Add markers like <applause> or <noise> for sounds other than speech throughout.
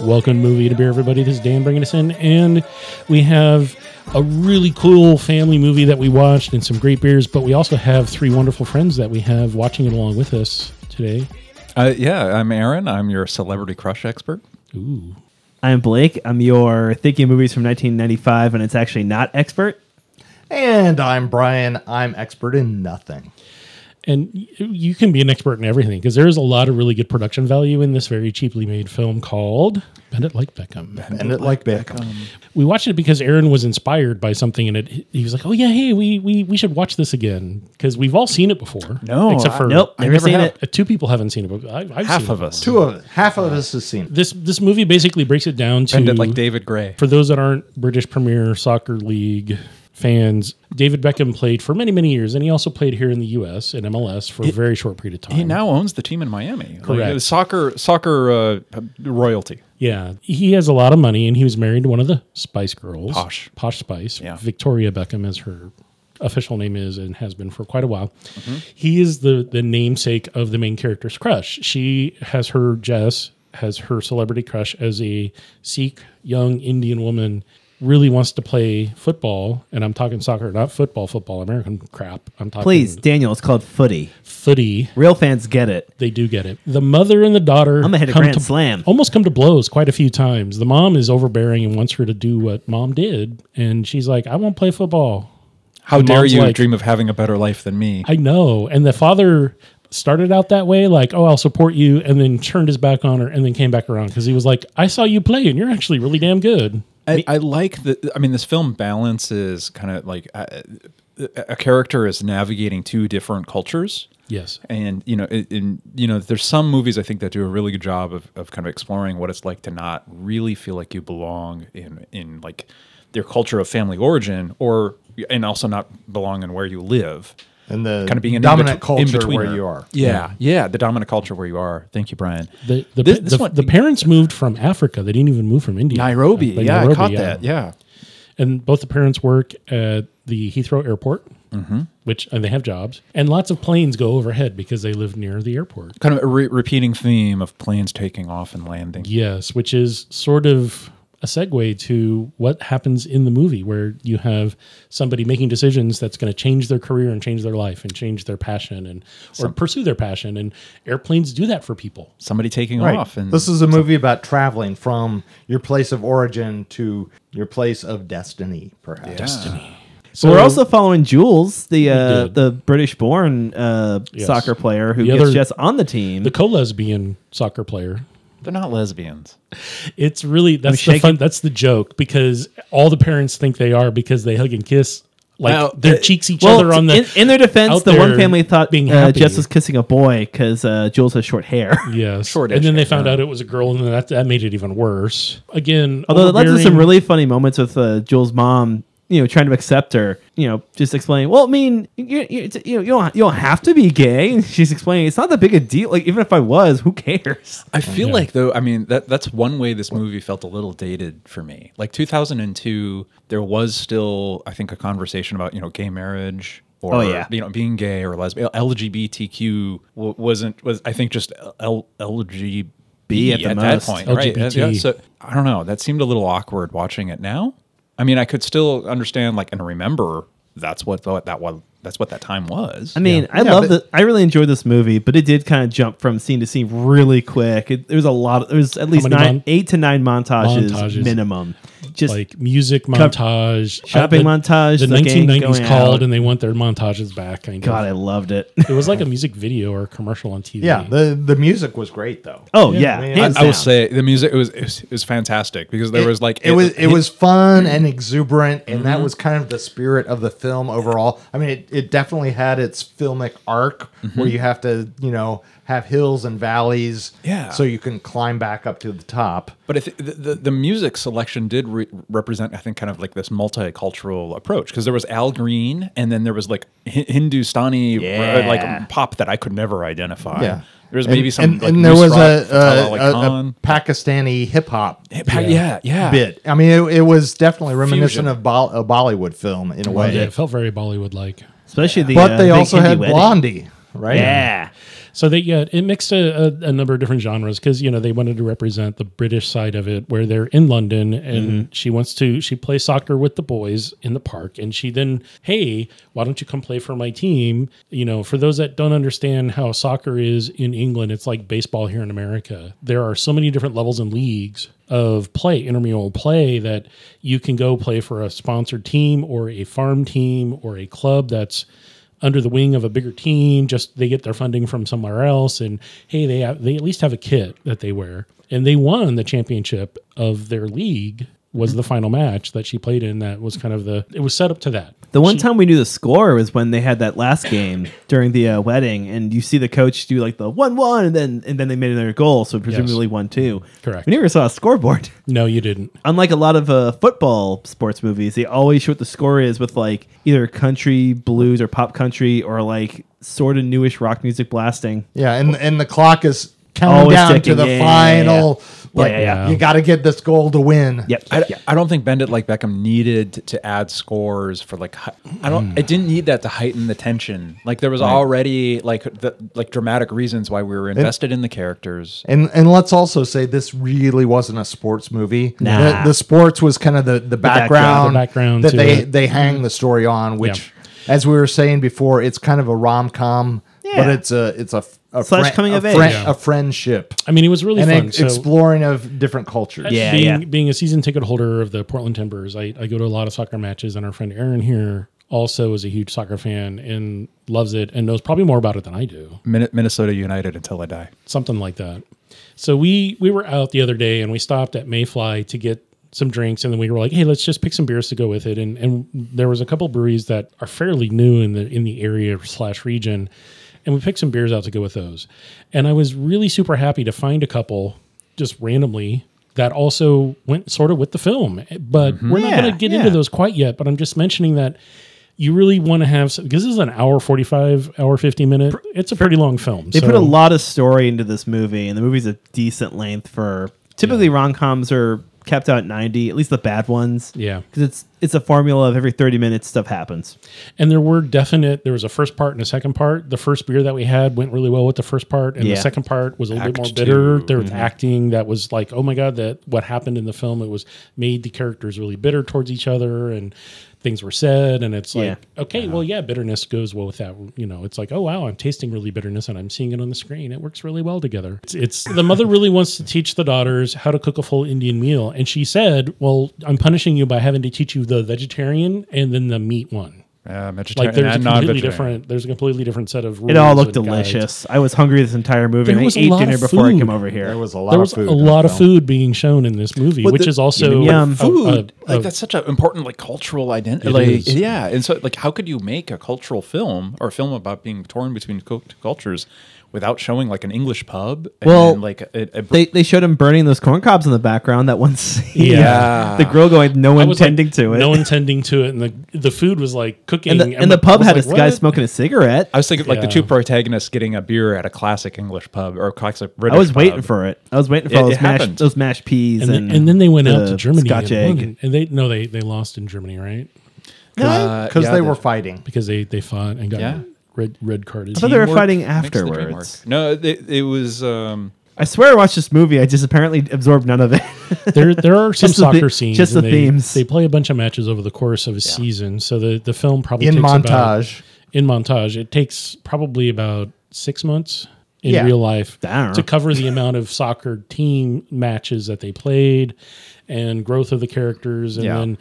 Welcome to Movie to Beer, everybody. This is Dan bringing us in, and we have a really cool family movie that we watched and some great beers, but we also have three wonderful friends that we have watching it along with us today. Uh, yeah, I'm Aaron. I'm your celebrity crush expert. Ooh. I'm Blake. I'm your thinking movies from 1995, and it's actually not expert. And I'm Brian. I'm expert in nothing. And you can be an expert in everything because there is a lot of really good production value in this very cheaply made film called Bend It Like Beckham. And it like Beckham. We watched it because Aaron was inspired by something, and it he was like, "Oh yeah, hey, we we, we should watch this again because we've all seen it before." No, except I- for Nope, never never seen have. it. Uh, two people haven't seen it, but I, I've Half seen of it us. before. Two of it. Half of us has seen it. This this movie basically breaks it down to Bend it like David Gray. for those that aren't British Premier Soccer League fans. David Beckham played for many many years, and he also played here in the U.S. in MLS for a very short period of time. He now owns the team in Miami. Like, Correct. uh, soccer, soccer uh, royalty. Yeah, he has a lot of money, and he was married to one of the Spice Girls, Posh. Posh Spice. Yeah. Victoria Beckham, as her official name is, and has been for quite a while. Mm-hmm. He is the the namesake of the main character's crush. She has her Jess has her celebrity crush as a Sikh young Indian woman. Really wants to play football, and I'm talking soccer, not football, football, American crap. I'm talking Please, Daniel, it's called footy. footy. Real fans get it. They do get it. The mother and the daughter. I'm gonna hit a come grand to- slam. Almost come to blows quite a few times. The mom is overbearing and wants her to do what mom did, and she's like, "I won't play football." How And dare you like- dream of having a better life than me? I know. And the father started out that way, like, "Oh, I'll support you," and then turned his back on her, and then came back around because he was like, "I saw you play, and you're actually really damn good." I, I like the. I mean, this film balances kind of like uh, a character is navigating two different cultures. Yes. and you know in you know there's some movies i think that do a really good job of, of kind of exploring what it's like to not really feel like you belong in in like their culture of family origin or and also not belong in where you live And the kind of being an dominant in-between- culture in-betweener. where you are. yeah, yeah the dominant culture where you are thank you brian The the, This- the, one- the parents moved from Africa. They didn't even move from India. nairobi Like yeah Nairobi, i caught that yeah and both the parents work at the Heathrow Airport, Mm-hmm. which and they have jobs, and lots of planes go overhead because they live near the airport. kind of a re- repeating theme of planes taking off and landing Yes, which is sort of a segue to what happens in the movie, where you have somebody making decisions that's going to change their career and change their life and change their passion and or pursue their passion, and airplanes do that for people. somebody taking Right. off and this is a movie about traveling from your place of origin to your place of destiny, perhaps. destiny So We're also following Jules, the uh, the British-born uh, Yes. soccer player who The gets other- Jess on the team. the co-lesbian soccer player. They're not lesbians It's really that's the shaking- fun. That's the joke because all the parents think they are because they hug and kiss like Well, their uh, cheeks each well, other on the. in, in their defense, out the one there family thought being uh, happy. Jess was kissing a boy because uh, Jules has short hair. <laughs> Yes, Short-ish and then they hair, found yeah. out it was a girl, and that that made it even worse. Again, Although it led to some overbearing- really funny moments with uh, Jules' mom, you know, trying to accept her, you know, just explaining. Well, I mean, you, you, you, know, you don't you don't have to be gay. And she's explaining it's not that big a deal. Like even if I was, who cares? I feel Yeah. like though, I mean that that's one way this movie felt a little dated for me. Like 2002, there was still I think a conversation about you know gay marriage or Oh, yeah. you know being gay or lesbian. LGBTQ w- wasn't was I think just L- LGB B at the that most. point, right? LGBT. Yeah, so I don't know. That seemed a little awkward watching it now. I mean, I could still understand like and remember that's what the, that was. That's what that time was. I mean, I Yeah, love but- the. I really enjoyed this movie, but it did kind of jump from scene to scene really quick. It, there was a lot. Of, There was at least nine, mon- eight to nine montages, Montages. minimum. Just like music montage, shopping the, montage, The, the 1990s called, out. and they want their montages back. Kind God, of. I loved it. it was like a music video or a commercial on TV. Yeah, the the music was great though. Oh Yeah, yeah, I mean, hands I will say the music it was it was, it was fantastic because there was like it, was it was fun and exuberant, and Mm-hmm. that was kind of the spirit of the film overall. I mean, it, it definitely had its filmic arc Mm-hmm. where you have to you know have hills and valleys, Yeah. so you can climb back up to the top. But I th- the, the the music selection did re- represent, I think, kind of like this multicultural approach because there was Al Green, and then there was like Hi- Hindustani uh, Yeah. like pop that I could never identify. Yeah, there was And- maybe some, and, like, and there was a, Fateh Ali a, a, a Pakistani hip hop yeah, yeah, yeah. bit. I mean, it, it was definitely reminiscent Fusion. of Bol- a Bollywood film in a way. Yeah, it felt very Bollywood like. especially the. But uh, they big also Hindi had wedding. Blondie, right? Yeah, So they yeah, it mixed a, a, a number of different genres because you know they wanted to represent the British side of it, where they're in London and mm-hmm. she wants to she plays soccer with the boys in the park, and she then hey, why don't you come play for my team? You know, for those that don't understand how soccer is in England, it's like baseball here in America. There are so many different levels and leagues of play, intramural play, that you can go play for a sponsored team or a farm team or a club that's under the wing of a bigger team. Just they get their funding from somewhere else, and hey, they have, they at least have a kit that they wear, and they won the championship of their league. Was the final match that she played in that was kind of the it was set up to that. The one time we knew the score was when they had that last game <coughs> during the uh, wedding, and you see the coach do like the one one, and then and then they made another goal, so presumably one two. Correct. We never saw a scoreboard. <laughs> No, you didn't. Unlike a lot of uh, football sports movies, they always show what the score is with like either country blues or pop country or like sort of newish rock music blasting. Yeah, and and the clock is counting Always down to the yeah, yeah, final. yeah. Like, Yeah, yeah, yeah. you got to get this goal to win. Yep. I, yep. I don't think Bend It Like Beckham needed to add scores for like I don't it didn't need that to heighten the tension. Like there was already like the like dramatic reasons why we were invested in the characters. And and let's also say this really wasn't a sports movie. Nah. The, the sports was kind of the, the background, The background that they it. they hang the story on, which, as we were saying before, it's kind of a rom com, but it's a it's a, a Slash friend- coming a of age. friend- Yeah. a friendship, I mean, it was really and fun. ex- So- exploring of different cultures. Yeah, being, yeah. being a season ticket holder of the Portland Timbers, I, I go to a lot of soccer matches, and our friend Aaron here also is a huge soccer fan and loves it and knows probably more about it than I do. Min- Minnesota United until I die. Something like that. So we we were out the other day and we stopped at Mayfly to get some drinks and then we were like, hey, let's just pick some beers to go with it. And and there was a couple breweries that are fairly new in the in the area slash region. And we picked some beers out to go with those. And I was really super happy to find a couple just randomly that also went sort of with the film. But mm-hmm. we're not Yeah, going to get yeah. into those quite yet. But I'm just mentioning that you really want to have some, because this is an hour 45, hour 50 minute. It's a pretty long film. They so- put a lot of story into this movie, and the movie's a decent length for. Typically, rom coms are kept out at ninety, at least the bad ones. Yeah. because it's it's a formula of every thirty minutes stuff happens. And there were definite. There was a first part and a second part. The first beer that we had went really well with the first part, and Yeah. the second part was a little Act bit more bitter. two. There was mm-hmm. acting that was like, oh my god, that what happened in the film. It was made the characters really bitter towards each other, and things were said, and it's like, Yeah. okay, well, yeah, bitterness goes well with that. You know, it's like, oh wow, I'm tasting really bitterness, and I'm seeing it on the screen. It works really well together. It's, it's the mother really wants to teach the daughters how to cook a full Indian meal, and she said, well, I'm punishing you by having to teach you the vegetarian and then the meat one Uh, like vegetarian there's a completely non-vegetarian. different there's a completely different set of rules It all looked and guides. delicious. I was hungry this entire movie. There and was I a ate lot dinner of before I food. came over here. There was a lot there was of food. a lot of film. food being shown in this movie Well, which the- is also Yum. a- food a- like a- that's such an important like cultural identity It like, is. yeah and so like how could you make a cultural film or a film about being torn between cultures without showing like an english pub and Well, then, like a, a, They, they showed him burning those corn cobs in the background. That one scene. Yeah. <laughs> the grill going, no I one was like, tending to it. no one tending to it and the the food was like cooking and the, I'm and the like- pub had like, this guy smoking a cigarette. I was thinking like the Yeah. two protagonists getting a beer at a classic English pub or classic British I was pub. waiting for it. I was waiting for It- all it those mashed happened. those mashed peas, and, and, then, and then they went out the to Germany Scotch and, egg. won. and they no they they lost in Germany right Uh, because yeah, they were fighting. because they they fought and got Yeah. Red red carded I thought they were fighting makes the afterwards. No, it, it was. Um, I swear I watched this movie. I just apparently absorbed none of it. <laughs> there there are some Just soccer the- scenes just the they, themes. they play a bunch of matches over the course of a season so the the film probably In takes about- montage. in montage. It takes probably about six months in Yeah. real life Damn. to cover the amount of soccer team matches that they played and growth of the characters. And Yeah. then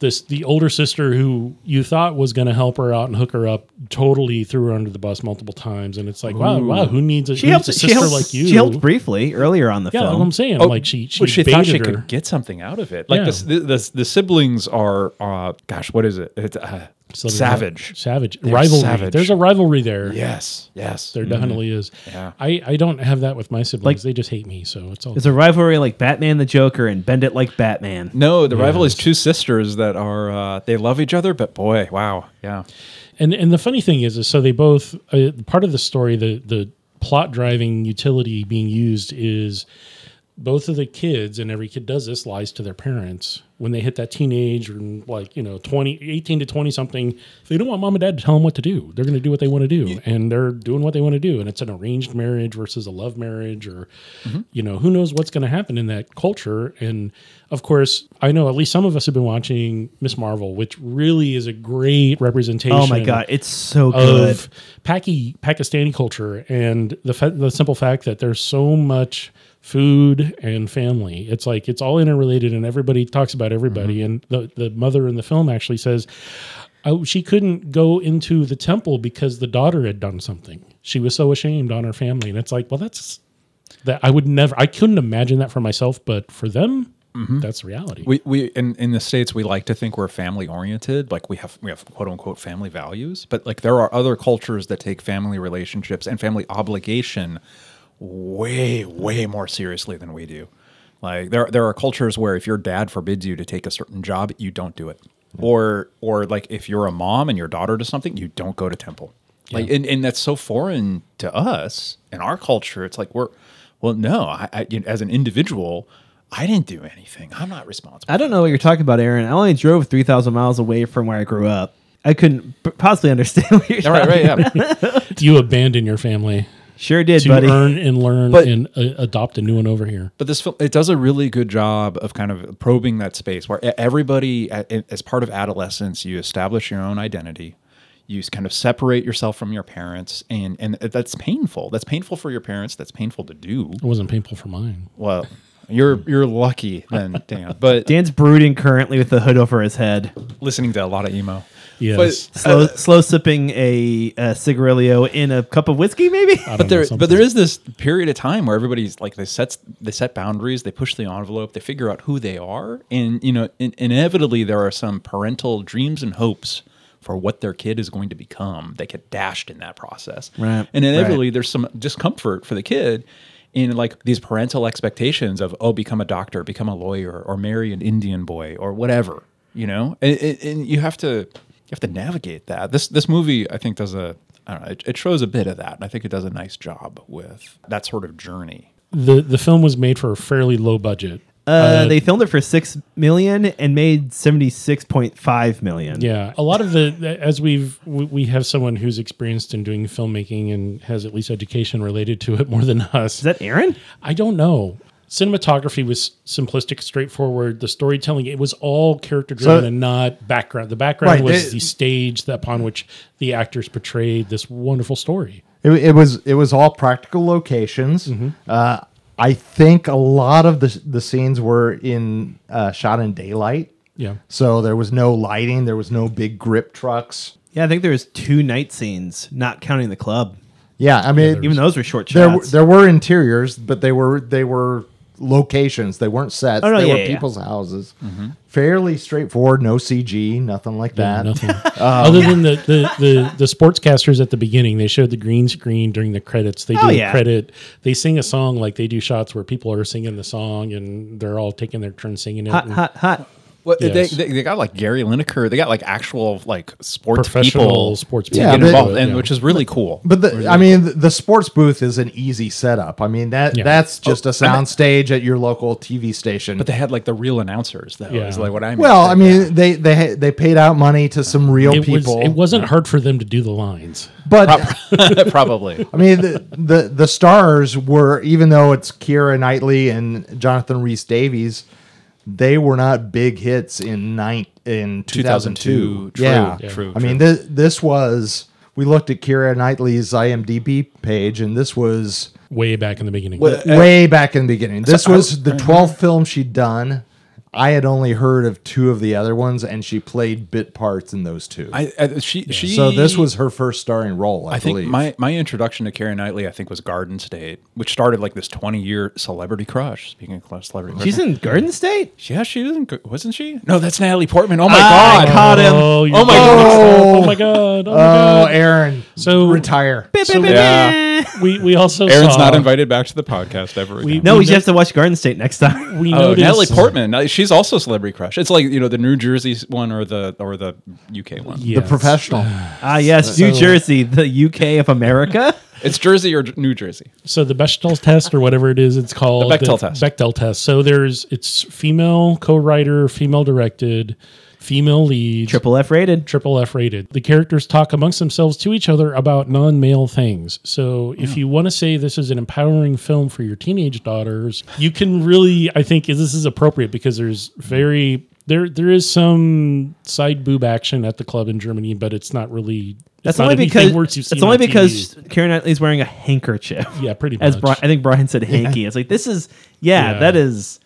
this the older sister who you thought was going to help her out and hook her up totally threw her under the bus multiple times. And it's like, wow, wow, who needs a, she who helped. needs a sister helped, like you? she helped briefly earlier on the yeah, that's film. what I'm saying. oh, like she she, but she thought she her. could get something out of it. Like Yeah. the, the the siblings are. Uh, gosh, what is it? It's uh, So savage. a- savage They're rivalry. savage. There's a rivalry there. Yes, yes. There definitely is. Yeah. I, I don't have that with my siblings. Like- they just hate me. So it's all There's a rivalry like Batman the Joker and Bend It like Batman. No, the rival is two sisters that are uh, they love each other, but boy, wow, yeah. And and the funny thing is, is so they both uh, part of the story, the the plot driving utility being used is both of the kids, and every kid does this, lies to their parents when they hit that teenage and like you know 20 18 to 20 something they don't want mom and dad to tell them what to do. They're going to do what they want to do and they're doing what they want to do and it's an arranged marriage versus a love marriage or mm-hmm. you know who knows what's going to happen in that culture. And of course i know at least some of us have been watching miss marvel which really is a great representation Oh my god, it's so good. of Paki, Pakistani culture and the fa- the simple fact that there's so much food and family. It's like it's all interrelated and everybody talks about everybody. Mm-hmm. And the the mother in the film actually says, "Oh, she couldn't go into the temple because the daughter had done something. She was so ashamed on her family." And it's like, well, that's that I would never. I couldn't imagine that for myself, but for them, mm-hmm. that's reality. We we in, in the states we like to think we're family oriented, like we have we have quote unquote family values, but like there are other cultures that take family relationships and family obligation way way more seriously than we do. Like there there are cultures where if your dad forbids you to take a certain job, you don't do it. Mm-hmm. Or or like if you're a mom and your daughter does something, you don't go to temple. Like and, and that's so foreign to us in our culture. It's like we're well, no, I, I you know, as an individual, I didn't do anything. I'm not responsible. I don't know what you're talking about, Aaron. I only drove 3,000 miles away from where I grew up. I couldn't possibly understand what you're All right, talking right, yeah. you abandon your family Sure did, to buddy. earn and learn But- and uh, adopt a new one over here. but this film it does a really good job of kind of probing that space where e- everybody, a- as part of adolescence, you establish your own identity. You kind of separate yourself from your parents, and and that's painful. That's painful for your parents. That's painful to do. It wasn't painful for mine. Well, you're you're lucky then, Dan. But <laughs> Dan's brooding currently with the hood over his head, listening to a lot of emo. Yes. slow, slow sipping a, a cigarillo in a cup of whiskey, maybe. But there, know, but there something. is this period of time where everybody's like they set they set boundaries, they push the envelope, they figure out who they are, and you know, in, inevitably there are some parental dreams and hopes for what their kid is going to become. They get dashed in that process, Right, And inevitably there's some discomfort for the kid in like these parental expectations of oh, become a doctor, become a lawyer, or marry an Indian boy, or whatever. You know, and, and, and you have to you have to navigate that. This this movie, I think, does a I don't know. It, it shows a bit of that. and I think it does a nice job with that sort of journey. the the film was made for a fairly low budget. Uh, they filmed it for six million and made seventy six point five million. Yeah, a lot of the as we've we, we have someone who's experienced in doing filmmaking and has at least education related to it more than us. Is that Aaron? I don't know. Cinematography was simplistic, straightforward. The storytelling it was all character driven So- and not background. The background Right, was they- the stage that upon which the actors portrayed this wonderful story. It, it was it was all practical locations. Mm-hmm. Uh, I think a lot of the the scenes were in uh, shot in daylight. Yeah. So there was no lighting. There was no big grip trucks. Yeah, I think there was two night scenes, not counting the club. Yeah, I mean, Even those were short there were- shots. there were interiors, but they were they were locations. They weren't sets. Oh, no, they yeah, were yeah, yeah. people's houses. Mm-hmm. Fairly straightforward. No CG. Nothing like Yeah, that. nothing. <laughs> Other um, than the, the, the, the sportscasters at the beginning, they showed the green screen during the credits. They oh, do Oh, a yeah. credit. They sing a song like they do shots where people are singing the song and they're all taking their turn singing it. hot, and hot, hot. What Yes. they, they they got like Gary Lineker. They got like actual like sports Professional people sports to people. get Yeah, but- involved, and Yeah. which is really cool. But the, I mean, the, the sports booth is an easy setup. I mean that Yeah. that's oh, just a sound stage at your local TV station. But they had like the real announcers, though. Yeah. Is like what I mean. well, I mean, they they they paid out money to some real it, was, people. it wasn't hard for them to do the lines. but <laughs> probably. <laughs> I mean, the, the the stars were even though it's Keira Knightley and Jonathan Rhys Davies, they were not big hits in nine in two thousand two. 2002. True, Yeah, Yeah. true, I mean, this this was we looked at Keira Knightley's IMDb page, and this was Way back in the beginning. way uh, back in the beginning. This was the twelfth film she'd done. I had only heard of two of the other ones, and she played bit parts in those two. I, I she she. so this was her first starring role, I, I think believe. my, my introduction to Keira Knightley, I think, was Garden State, which started like this twenty year celebrity crush. Speaking of celebrity crush, She's in Garden State. yeah, she wasn't, wasn't she? No, that's Natalie Portman. Oh my ah, I god, caught him. Oh, Oh my God. mixed. Oh my god! Oh my oh, god! Aaron, So- retire. So Yeah. <laughs> we we also Aaron's saw, not invited back to the podcast ever. We- again. No, we We just have to watch Garden State next time. We Oh, noticed Natalie Portman. She's also a celebrity crush. It's like you know the New Jersey one or the or the UK one. Yes. The professional. Ah, yes, New Jersey, the UK of America. <laughs> It's Jersey or New Jersey. So the Bechdel test or whatever it is, it's called The Bechdel test. Bechdel test. So there's it's female co-writer, female directed, female lead, Triple F rated. triple F rated. The characters talk amongst themselves to each other about non-male things. So if you want to say this is an empowering film for your teenage daughters, you can really I think this is appropriate because there's very there there is some side boob action at the club in Germany, but it's not really That's it's not only anything because worse you've that's seen only on TV. because Karen Knightley's wearing a handkerchief. Yeah, pretty As. Bri- I think Brian said <laughs> hanky. It's like this is yeah, Yeah. that is.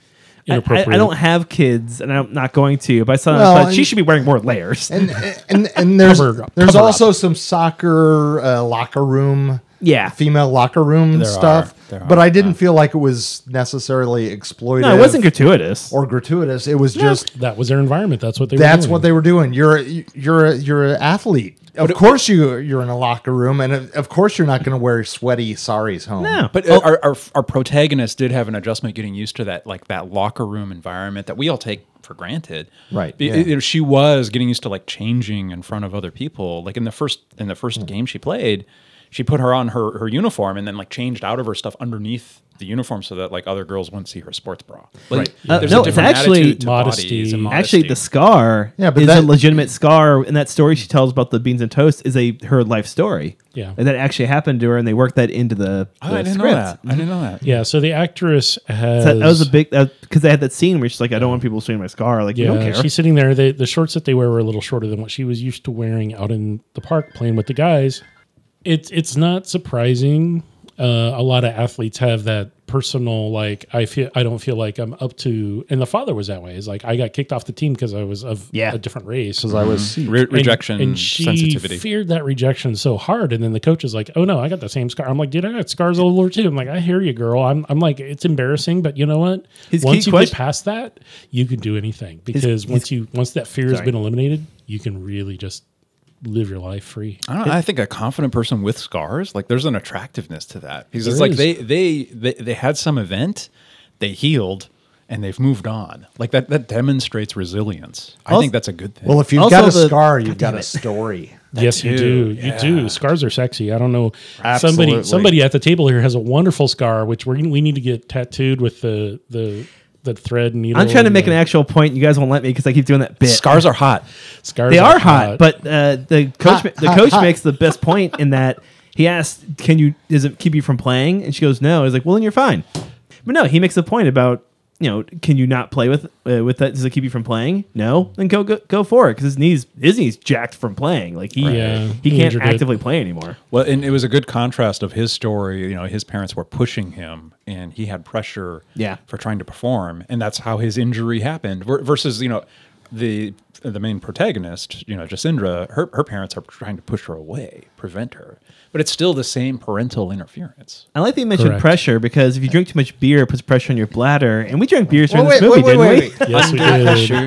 I, I, I don't have kids, and I'm not going to. But I saw, Well, but she should be wearing more layers. and and and there's Cover- there's cover also some soccer uh, locker room yeah, female locker room There stuff are. There but are, i didn't feel like it was necessarily exploited. no, it wasn't gratuitous. or gratuitous it was just that was their environment. That's what they were that's doing. what they were doing you're you're a, you're an athlete of course you you're in a locker room and of- of course you're not going to wear sweaty saris home no, But uh, our, our our protagonist did have an adjustment getting used to that like that locker room environment that we all take for granted. Right, Be- yeah. you know, she was getting used to like changing in front of other people. Like in the first in the first game she played, she put her on her her uniform and then like changed out of her stuff underneath the uniform so that like other girls wouldn't see her sports bra. Like, Right. Uh, There's no, a it's different actually attitude to modesty. bodies and Actually, the scar Yeah, but is that- a legitimate scar. And that story she tells about the beans and toast is a her life story. Yeah. and that actually happened to her, and they worked that into the, Oh, the I didn't script. know that. I didn't know that. Yeah, so the actress has That, that was a big because they had that scene where she's like, "I don't want people seeing my scar." Like, you don't yeah, care. she's sitting there. They, the shorts that they wear were a little shorter than what she was used to wearing out in the park playing with the guys. It's it's not surprising. Uh, a lot of athletes have that personal like I feel I don't feel like I'm up to. And the father was that way. Is like I got kicked off the team because I was of Yeah. a different race. because i was Re- rejection and, she sensitivity. feared that rejection so hard and then the coach is like oh no i got the same scar i'm like dude i got scars all over too i'm like i hear you girl i'm, I'm like it's embarrassing but you know what His once you question- get past that you can do anything because his- once you once that fear has been eliminated you can really just live your life free I don't know. I think a confident person with scars, like there's an attractiveness to that because it's There like they, they they they had some event, they healed, and they've moved on. Like that that demonstrates resilience. I Also- think that's a good thing. well if you've Also got a the- scar you've got a it. story <laughs> yes you too, do you do scars are sexy i don't know somebody somebody at the table here has a wonderful scar which we're, we need to get tattooed with the the the thread and needle I'm trying to make the an actual point. You guys won't let me because I keep doing that bit. scars are hot. scars They are hot, but uh, the coach Hot, the hot, coach hot. makes the best point in that he asks, "Can you? Does it keep you from playing?" And she goes, "No." He's like, "Well, then you're fine." But no, he makes a point about you know, can you not play with uh, with that? Does it keep you from playing? No, then go go, go for it because his knees his knees jacked from playing. Like he Yeah, he he can't injured it. actively play anymore. Well, and it was a good contrast of his story. You know, his parents were pushing him, and he had pressure. Yeah. for trying to perform, and that's how his injury happened. Versus, you know, the the main protagonist, you know, Jacindra, her her parents are trying to push her away, prevent her, but it's still the same parental interference. I like that you mentioned Correct. pressure because if you drink too much beer, it puts pressure on your bladder. And we drank beers during Well, this wait, movie, wait, wait, didn't wait, we? yes we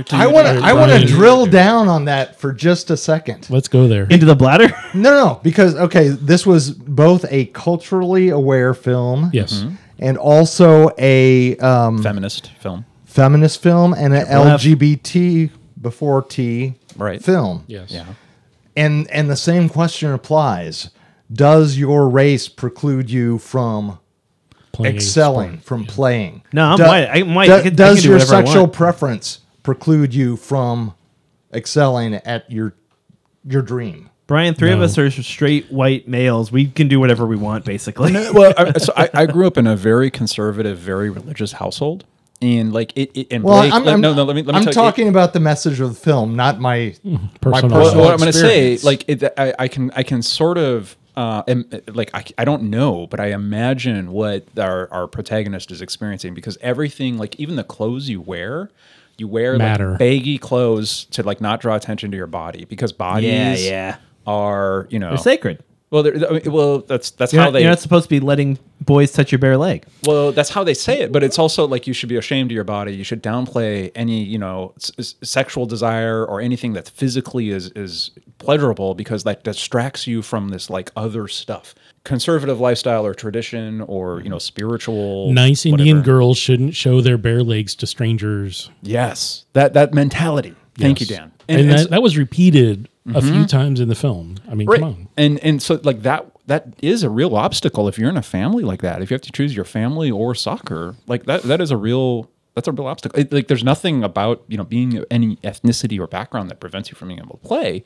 did I want to I want to drill down on that for just a second. let's go there Into the bladder. <laughs> No, no, no, because okay, this was both a culturally aware film, yes and also a um, Feminist film, feminist film and an LGBT before T Right. film. yes yeah. And and the same question applies. Does your race preclude you from Playing excelling, sport. from playing? No, I'm Do- white. I'm white. do- I can- I does can do your I sexual want. preference preclude you from excelling at your your dream? Brian, three of us are straight white males. We can do whatever we want, basically. well, I, so I, I grew up in a very conservative, very religious household, and like it. it and Well, Blake, I'm, let- I'm, no, no. Let me. Let me I'm tell you- talking about the message of the film, not my my Personal. Well, personal what I'm going to say, like, it, I, I can, I can sort of, uh, am, like, I, I don't know, but I imagine what our, our protagonist is experiencing because everything, like, even the clothes you wear, you wear Matter. like baggy clothes to like not draw attention to your body because bodies, yeah. are you know They're sacred. Well, they're, I mean, well, that's that's You're how not, they you're not supposed to be letting boys touch your bare leg. Well, that's how they say it, but it's also like you should be ashamed of your body. You should downplay any, you know, s- s- sexual desire or anything that physically is is pleasurable because that distracts you from this like other stuff, conservative lifestyle or tradition or you know spiritual. Nice Indian whatever. girls shouldn't show their bare legs to strangers. Yes, that that mentality. Thank Yes. you, Dan. And, it's- that, that was repeated a few mm-hmm. times in the film. I mean, right. come on. And and so like that that is a real obstacle if you're in a family like that. If you have to choose your family or soccer, like that that is a real that's a real obstacle. It- like there's nothing about you know being any ethnicity or background that prevents you from being able to play,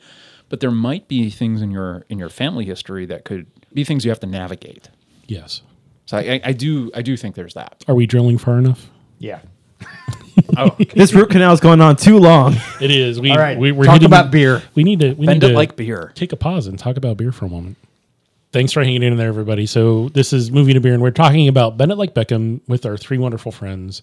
but there might be things in your in your family history that could be things you have to navigate. Yes. So I, I, I do I do think there's that. Are we drilling far enough? Yeah. Oh, <laughs> This root canal is going on too long. It is. We, All right. we, we're Talk hitting- about beer. We need to. We bend need it to like beer. take a pause and talk about beer for a moment. Thanks for hanging in there, everybody. So this is Movie to Beer, and we're talking about Bend It like Beckham with our three wonderful friends,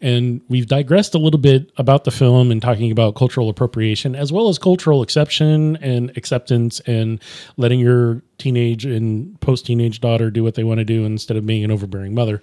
and we've digressed a little bit about the film and talking about cultural appropriation as well as cultural exception and acceptance, and letting your teenage and post teenage daughter do what they want to do instead of being an overbearing mother.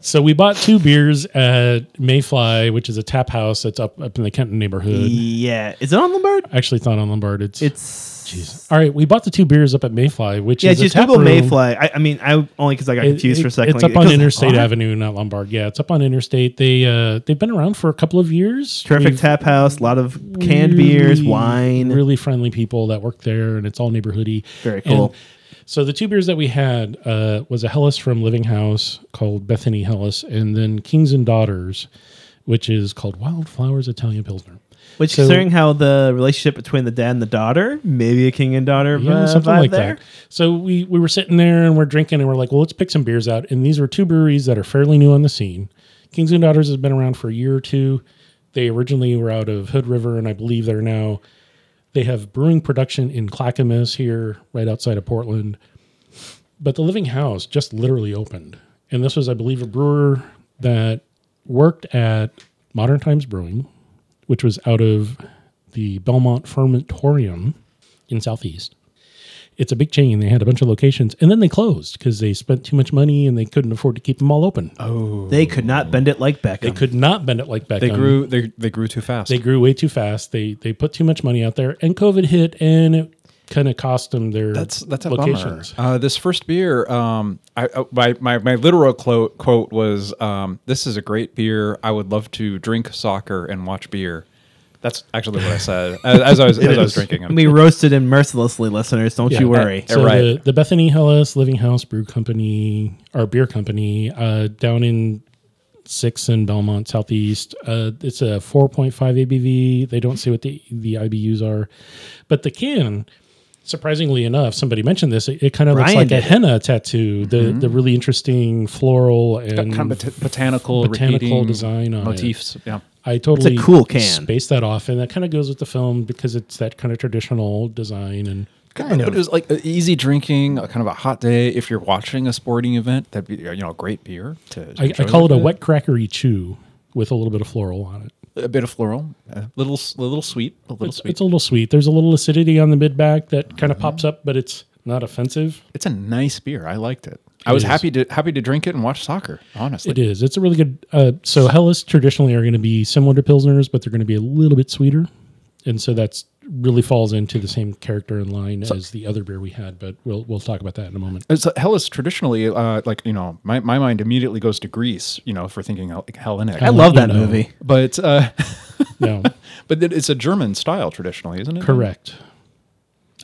So we bought two beers at Mayfly, which is a tap house that's up up in the Kenton neighborhood. yeah, is it on Lombard? Actually, it's not on Lombard. It's It's Jeez. All right, we bought the two beers up at Mayfly, which yeah. is a Just tap Google room. Mayfly. I, I mean, I only because I got It- confused it- for a second. It's like, up on Interstate? Avenue, not Lombard. Yeah, it's up on Interstate. They uh they've been around for a couple of years. Terrific We've tap house. A lot of canned beers, really- wine. Really friendly people that work there, and it's all neighborhoody. Very And cool. So the two beers that we had uh, was a Helles from Living House called Bethany Helles, and then Kings and Daughters, which is called Wildflowers Italian Pilsner. Which, So- considering how the relationship between the dad and the daughter, maybe a king and daughter Yeah, something vibe like there. that. So we we were sitting there and we're drinking and we're like, well, let's pick some beers out. And these were two breweries that are fairly new on the scene. Kings and Daughters has been around for a year or two. They originally were out of Hood River, and I believe they're now they have brewing production in Clackamas here, right outside of Portland. But the Living House just literally opened, and this was, I believe, a brewer that worked at Modern Times Brewing, which was out of the Belmont Fermentorium in Southeast. It's a big chain. They had a bunch of locations, and then they closed because they spent too much money and they couldn't afford to keep them all open. Oh, they could not bend it like Beckham. They could not bend it like Beckham. They grew they, they grew too fast. They grew way too fast. They they put too much money out there, and COVID hit, and it kind of cost them their That's that's a locations. bummer. Uh, this first beer, um, I, uh, my, my my literal quote quote was, um, "This is a great beer. I would love to drink soccer and watch beer." That's actually what I said <laughs> as, as I was as I was drinking them. We roasted him mercilessly, listeners. Don't Yeah. you worry. Uh, So right. the, the Bethany Helles Living House Brew Company, our beer company, uh, down in Six in Belmont Southeast. Uh, it's a 4.5 ABV. They don't say what the the IBUs are, but the can. Surprisingly enough, somebody mentioned this. It, it kind of looks like a did it. henna tattoo. The the really interesting floral and kind of bot- botanical, botanical design on it. motifs. Yeah, I totally cool can. space that off, and that kind of goes with the film because it's that kind of traditional design and. Kind of. but of. it was like easy drinking, a kind of a hot day. If you're watching a sporting event, that'd be you know a great beer to. to I, I call it a with wet crackery chew with a little bit of floral on it. A bit of floral, a little a little sweet, a little It's, sweet. it's a little sweet. There's a little acidity on the mid back that kind of pops up, but it's not offensive. It's a nice beer. I liked it. I was is. happy to happy to drink it and watch soccer. Honestly, It is. It's a really good. Uh, so Helles traditionally are going to be similar to pilsners, but they're going to be a little bit sweeter, and so that's really falls into the same character and line as the other beer we had. But we'll we'll talk about that in a moment. It's Helles traditionally, uh, like you know, my, my mind immediately goes to Greece, you know, for thinking like Hellenic. I love that know. movie. but uh, No, <laughs> but it's a German style traditionally, isn't it? correct.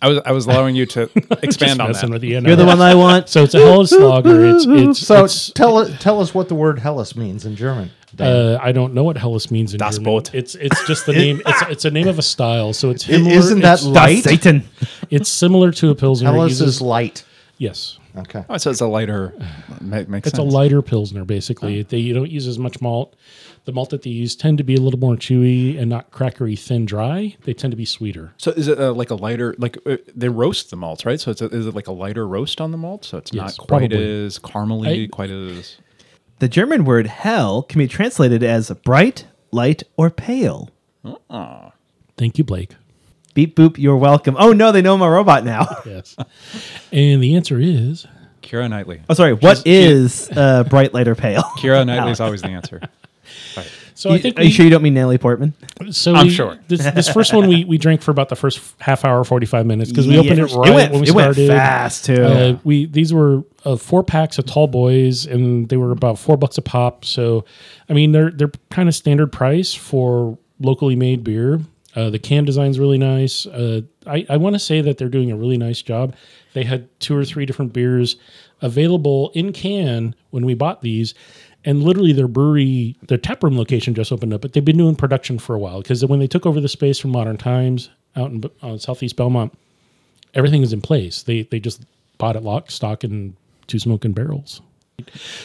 I was I was allowing you to <laughs> expand on Messing that. with you. You're the one I want. So it's a Helles lager. It's <laughs> it's So it's, tell us tell us what the word Helles means in German. Uh, I don't know what Helles means in Das German. Boot. It's it's just the name. It's <laughs> it's a name of a style. So it's I- Himmler. isn't that it's, light? Satan. it's similar to a pilsner. Helles uses- is light. yes. Okay. Oh, so it's a lighter. Make, makes It's sense. a lighter pilsner, basically. They you don't use as much malt. The malt that they use tend to be a little more chewy and not crackery, thin, dry. They tend to be sweeter. So is it uh, like a lighter? Like uh, they roast the malts, right? So it's a, is it like a lighter roast on the malt? So it's Yes, not quite probably. as caramely, I- quite as. The German word hell can be translated as bright, light, or pale. Thank you, Blake. Beep boop, you're welcome. Oh no, they know I'm a robot now. <laughs> Yes. and the answer is Keira Knightley. Oh, sorry. What is uh, bright, light, or pale? <laughs> Keira Knightley is always the answer. so. I think are you sure you don't mean Natalie Portman? So I'm we- sure. this this first one we, we drank for about the first half hour, forty five minutes because we opened it right went, when we it went started. fast too. Uh, we these were uh, four packs of tall boys, and they were about four bucks a pop. So, I mean, they're they're kind of standard price for locally made beer. Uh, the can design's really nice. Uh, I, I want to say that they're doing a really nice job. They had two or three different beers available in can when we bought these. And literally, their brewery, their taproom location just opened up, but they've been doing production for a while because when they took over the space from Modern Times out in uh, Southeast Belmont, everything is in place. They they just bought it lock, stock, and two smoking barrels.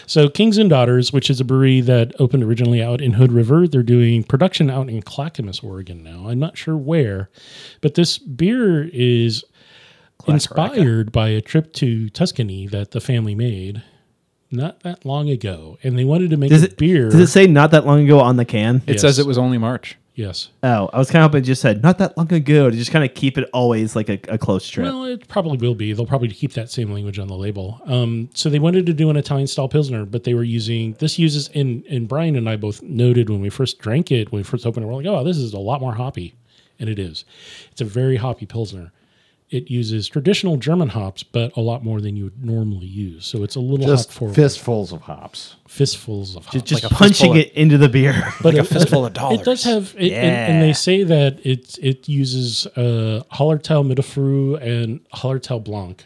So Kings and Daughters, which is a brewery that opened originally out in Hood River, they're doing production out in Clackamas, Oregon now. I'm not sure where, but this beer is inspired by a trip to Tuscany that the family made not that long ago, and they wanted to make Does a it, beer. does it say not that long ago on the can? It Yes. says it was only March. Yes. Oh, I was kind of hoping it just said not that long ago to just kind of keep it always like a, a close trip. Well, it probably will be. They'll probably keep that same language on the label. Um, so they wanted to do an Italian style pilsner, but they were using this uses and and Brian and I both noted when we first drank it when we first opened it, we're like, oh, this is a lot more hoppy, and it is. It's a very hoppy pilsner. It uses traditional German hops, but a lot more than you would normally use. So it's a little Just hop forward, fistfuls of hops. fistfuls of hops. just like punching fistful of- it into the beer. <laughs> but a it- fistful <laughs> of dollars. It does have, it, and, and they say that it it uses uh, Hallertau Mittelfrüh and Hallertau Blanc,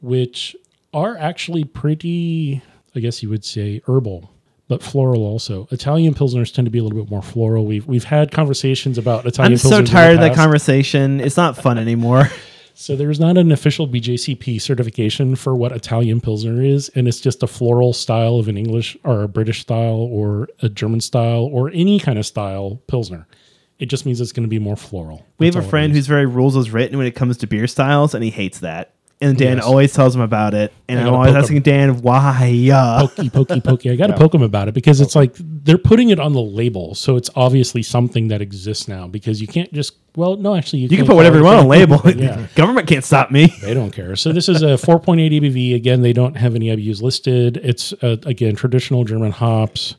which are actually pretty, I guess you would say, herbal, but floral also. Italian pilsners tend to be a little bit more floral. We've we've had conversations about Italian. I'm so pilsners in the tired of that conversation. It's not fun anymore. <laughs> So there's not an official BJCP certification for what Italian Pilsner is, and it's just a floral style of an English or a British style or a German style or any kind of style Pilsner. It just means it's going to be more floral. We have a friend who's very rules as written when it comes to beer styles, and he hates that. And Dan Yes. always tells him about it, and I I'm always poke asking Dan why. Uh, pokey, pokey, pokey. I got to <laughs> poke him about it because it's like they're putting it on the label, so it's obviously something that exists now. Because you can't just well, no, actually, you can can't put whatever you want it- on <laughs> label. Yeah. Government can't stop me. They don't care. So this is a <laughs> 4.8 ABV. Again, they don't have any IBUs listed. It's uh, again traditional German hops.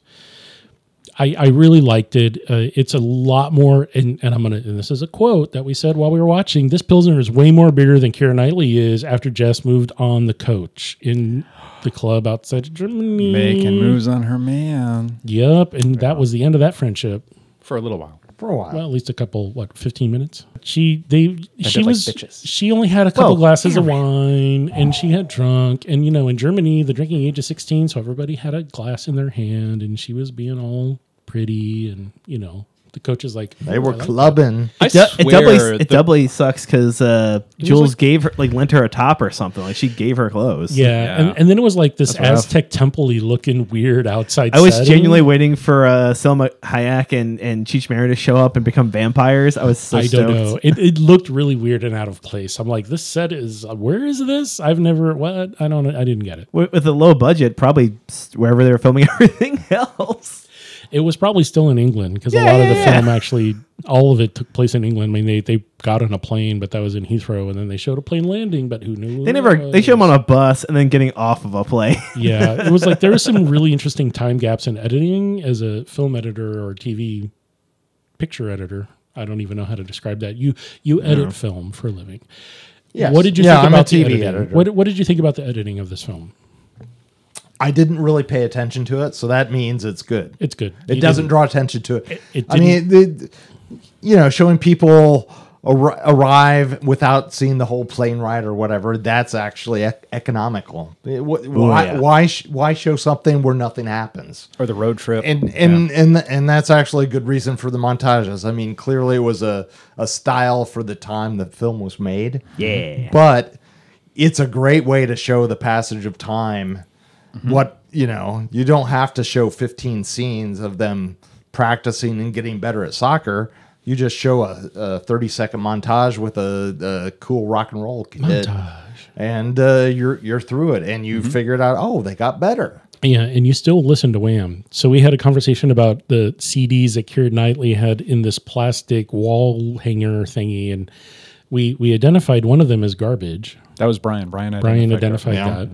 I, I really liked it. Uh, it's a lot more, and, and I'm gonna. And this is a quote that we said while we were watching. This pilsner is way more bitter than Keira Knightley is after Jess moved on the coach in the club outside of Germany. Making moves on her man Yep, and that was the end of that friendship. for a little while. For a while. Well, at least a couple, what, fifteen minutes. She they she like was bitches. she only had a couple Whoa, glasses of wine, and she had drunk. And you know, in Germany, the drinking age is sixteen, so everybody had a glass in their hand, and she was being all pretty, and you know, the coach is like, they "Oh, were I like clubbing. I It, du- it doubly swear it the- doubly sucks because uh, Jules like- gave her like lent her a top or something. Like she gave her clothes. Yeah, Yeah. And, and then it was like this That's. Aztec temple-y looking weird outside. I was setting. genuinely waiting for uh, Salma Hayek and and Cheech Marin to show up and become vampires. I was so I stoked. don't know. It, it looked really weird and out of place. I'm like, this set is where is this? I've never what I don't know. I didn't get it. With, with a low budget, probably wherever they were filming <laughs> everything else. It was probably still in England because a Yeah, lot of the yeah. film actually, all of it took place in England. I mean, they, they got on a plane, but that was in Heathrow, and then they showed a plane landing, but who knew? They never they show them on a bus and then getting off of a plane. <laughs> yeah, it was like there was some really interesting time gaps in editing as a film editor or TV picture editor. I don't even know how to describe that. You you edit film for a living. Yes. What did you Yeah, think I'm a about the TV editing? editor. What what did you think about the editing of this film? I didn't really pay attention to it, so that means it's good. It's good. It You doesn't didn't- draw attention to it. it I mean, the, you know, showing people ar- arrive without seeing the whole plane ride or whatever. That's actually ec- economical. It- wh- why? yeah. Why? Sh- why show something where nothing happens? or the road trip. And and and and that's actually a good reason for the montages. I mean, clearly it was a a style for the time the film was made. Yeah. But it's a great way to show the passage of time. Mm-hmm. What you know, you don't have to show 15 scenes of them practicing and getting better at soccer. You just show a, a 30 second montage with a, a cool rock and roll kid, and uh, you're you're through it, and you Mm-hmm. figured out, oh, they got better. Yeah, and you still listen to Wham. So we had a conversation about the CDs that Keira Knightley had in this plastic wall hanger thingy, and we we identified one of them as garbage. that was Brian. Brian identified. Brian that. identified Yeah. that.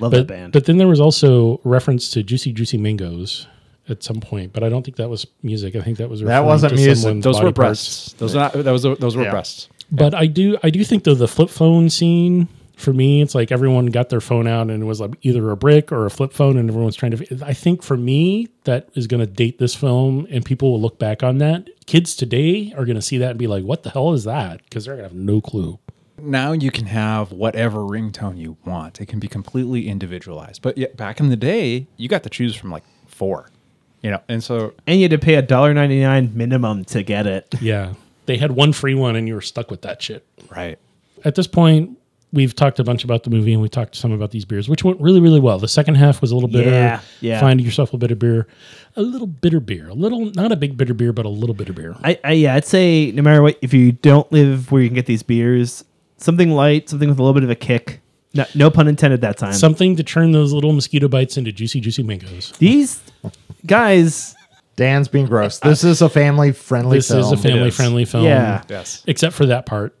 Love But, that band. but then there was also reference to Juicy Juicy Mangoes at some point, but I don't think that was music. I think that was that wasn't to music. someone's Those body were parts. breasts. Those were not, that was those were Yeah. breasts. But I do I do think though the flip phone scene For me, it's like everyone got their phone out and it was like either a brick or a flip phone, and everyone's trying to. I think for me, that is going to date this film, and people will look back on that. Kids today are going to see that and be like, "What the hell is that?" Because they're going to have no clue. now you can have whatever ringtone you want. It can be completely individualized. But yet back in the day, you got to choose from like four. You know, and so And you had to pay a dollar ninety nine minimum to get it. Yeah, they had one free one, and you were stuck with that shit. right. at this point, we've talked a bunch about the movie and we talked some about these beers, which went really, really well. The second half was a little bitter. Yeah, yeah. Find yourself a bitter beer, a little bitter beer, a little, not a big bitter beer, but a little bitter beer. I, I yeah, I'd say no matter what, if you don't live where you can get these beers, something light, something with a little bit of a kick. No, no pun intended that time. Something to turn those little mosquito bites into juicy, juicy mangoes. These guys, Dan's being gross. This is a family friendly film. This film. is a family friendly film. Yeah. Yes. Except for that part.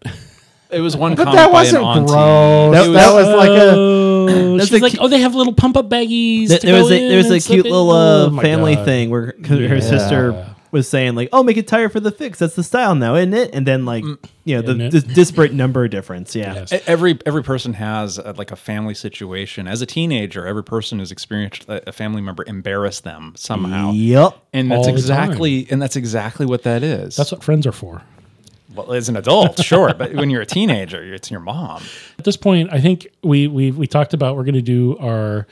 It was one But that wasn't an gross. That- That, was like a. Oh, That's she's a like, oh, they have little pump up baggies. th- to there go was a in there was a and cute slip little uh, Oh my family God. thing where 'cause her Yeah. sister was saying like, "Oh, make it tire for the fix. That's the style now, isn't it?" And then like, you know, the, Isn't it? dis- disparate number difference. Yeah. Yes. E- Every every person has a, like a family situation. As a teenager, every person has experienced a, a family member embarrass them somehow. Yep. And that's All the exactly and that's exactly what that is. That's what friends are for. Well, as an adult, sure, but when you're a teenager, it's your mom. At this point, I think we we we talked about we're going to do our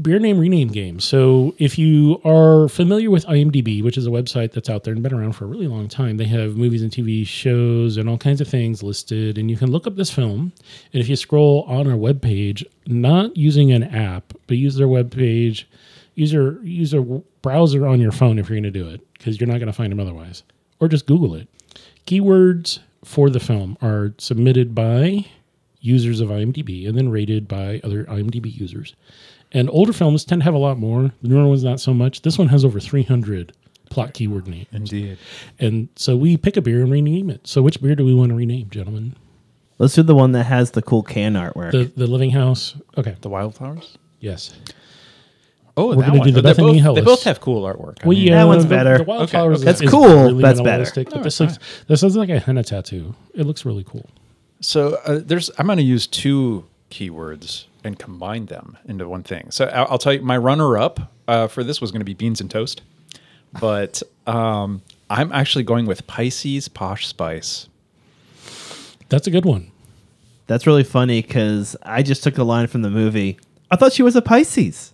beer name rename game. So if you are familiar with IMDb, which is a website that's out there and been around for a really long time, they have movies and TV shows and all kinds of things listed, and you can look up this film. And if you scroll on our webpage, not using an app, but use their webpage, use your use a browser on your phone if you're going to do it, because you're not going to find them otherwise, or just Google it. Keywords for the film are submitted by users of IMDb and then rated by other IMDb users. And older films tend to have a lot more. The newer ones, not so much. This one has over 300 plot keyword names. Indeed. And so we pick a beer and rename it. So which beer do we want to rename, gentlemen? Let's do the one that has the cool can artwork. The the Living House. Okay. The Wildflowers? Yes. Oh, We're that gonna one. do the They Bethany both- Helles. They both have cool artwork. I Well, mean, yeah, That one's the- better. The wildflowers okay. That's is cool. really That's better. But All this right, looks this looks like a henna tattoo. It looks really cool. So uh, there's I'm going to use two keywords and combine them into one thing. So I'll, I'll tell you, my runner-up uh, for this was going to be beans and toast, but um, I'm actually going with Pisces Posh Spice. That's a good one. That's really funny because I just took the line from the movie. I thought she was a Pisces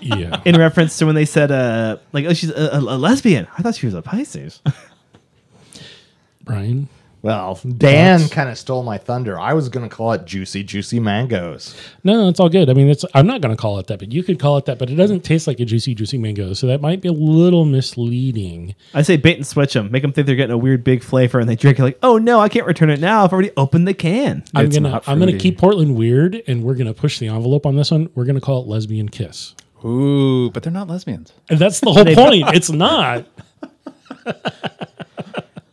Yeah. in reference to when they said, uh, like, oh, she's a, a, a lesbian. I thought she was a Pisces. <laughs> Brian. Well, Dan kind of stole my thunder. I was going to call it Juicy, Juicy Mangoes. No, no, it's all good. I mean, it's I'm not going to call it that, but you could call it that. But it doesn't taste like a juicy, juicy mango, so that might be a little misleading. I say bait and switch them. Make them think they're getting a weird big flavor and they drink it like, oh no, I can't return it now. I've already opened the can. I'm It's gonna not I'm gonna fruity. keep Portland weird, and we're gonna push the envelope on this one. We're gonna call it lesbian kiss, Ooh, but they're not lesbians. and that's the whole <laughs> point. It's not. <laughs>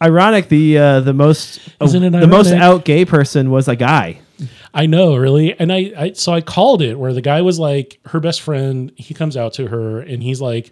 Ironic, the uh, the most it the most out gay person was a guy. I know, really. And I, I, so I called it where the guy was like, her best friend, he comes out to her and he's like,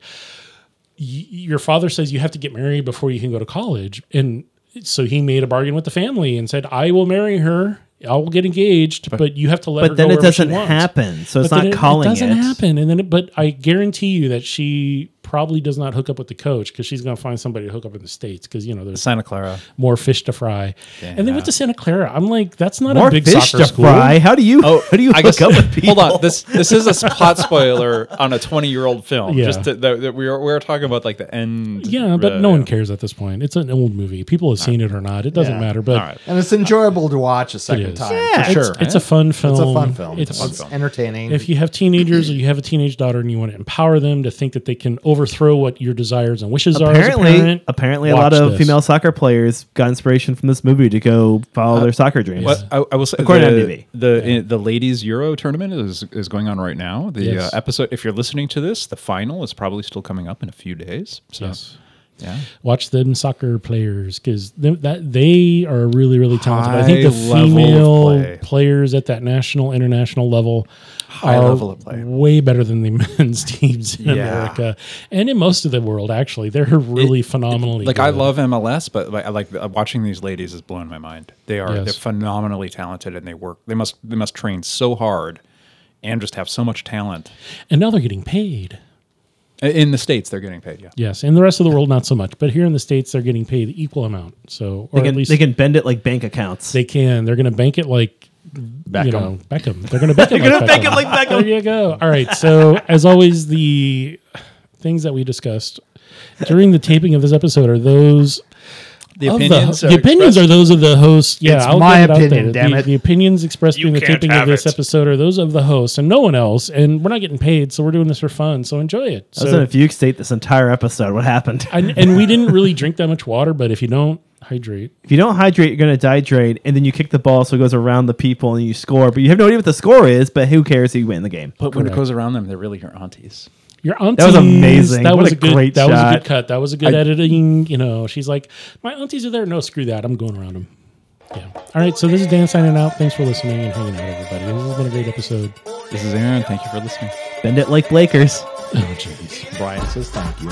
Your father says you have to get married before you can go to college. And so he made a bargain with the family and said, I will marry her. I will get engaged, but, you have to let her But then go it doesn't happen. So it's But then not it- calling it. doesn't it. happen. And then, it, but I guarantee you that she probably does not hook up with the coach because she's going to find somebody to hook up in the States because, you know, there's Santa Clara. more fish to fry. And they went to Santa Clara. I'm like, that's not More a big fish soccer to school. fry. How do you Oh, how do you I hook guess- up with people? <laughs> Hold on, this this is a plot spoiler on a 20 year old film. Yeah. Just to, that, that we are we are talking about like the end. Yeah, but uh, no one cares at this point. It's an old movie. People have seen it or not. It doesn't Yeah. matter. But All right. And it's enjoyable to watch a second time. Yeah, for sure. it's a fun film. It's a fun film. It's, It's, it's film. entertaining. if you have teenagers or you have a teenage daughter and you want to empower them to think that they can overthrow what your desires and wishes are as a apparently, parent, apparently, a lot watch of this. female soccer players got inspiration from this movie to go follow their soccer dreams. What I, I will say, According to the, IMDb. the uh, the ladies Euro tournament is is going on right now. The Yes. uh, episode, if you're listening to this, the final is probably still coming up in a few days. So Yes. Yeah. Watch them soccer players because that they are really really talented. I think the High female play. players at that national international level High are level of play. way better than the <laughs> men's teams in Yeah. America and in most of the world. Actually, they're really phenomenally Like I love MLS, but like, I like uh, watching these ladies is blowing my mind. They are Yes. they're phenomenally talented, and they work. They must they must train so hard, and just have so much talent. and now they're getting paid. In the states, they're getting paid. Yeah. Yes, in the rest of the world, not so much. But here in the states, they're getting paid equal amount. So, or They at can, least they can bend it like bank accounts. They can. They're going to bank it like you know Beckham. They're going to bank it. <laughs> like gonna bank it like Beckham. There you go. All right. So as always, the things that we discussed during the taping of this episode are those. The of opinions. the, the opinions are those of the host. Yeah, It's I'll my get it out opinion, there. damn the, it. the opinions expressed You during the can't taping of have this it. episode are those of the host and no one else. And we're not getting paid, so we're doing this for fun. So enjoy it. I was So- in a fugue state this entire episode. What happened? and, and we didn't <laughs> really drink that much water, but if you don't hydrate, If you don't hydrate, you're going to dehydrate, and then you kick the ball so it goes around the people and you score. But you have no idea what the score is, but who cares? You win the game. But when it goes around them, they're really your aunties. Your aunties. was amazing. That What was a a good. great that was a good cut. That was a good I- editing. You know, she's like, my aunties are there. No, screw that. I'm going around them. Yeah. All right. So this is Dan signing out. Thanks for listening and hanging out, everybody. This has been a great episode. This is Aaron. Thank you for listening. Bend it like Blakers. Oh, jeez. Brian says thank you.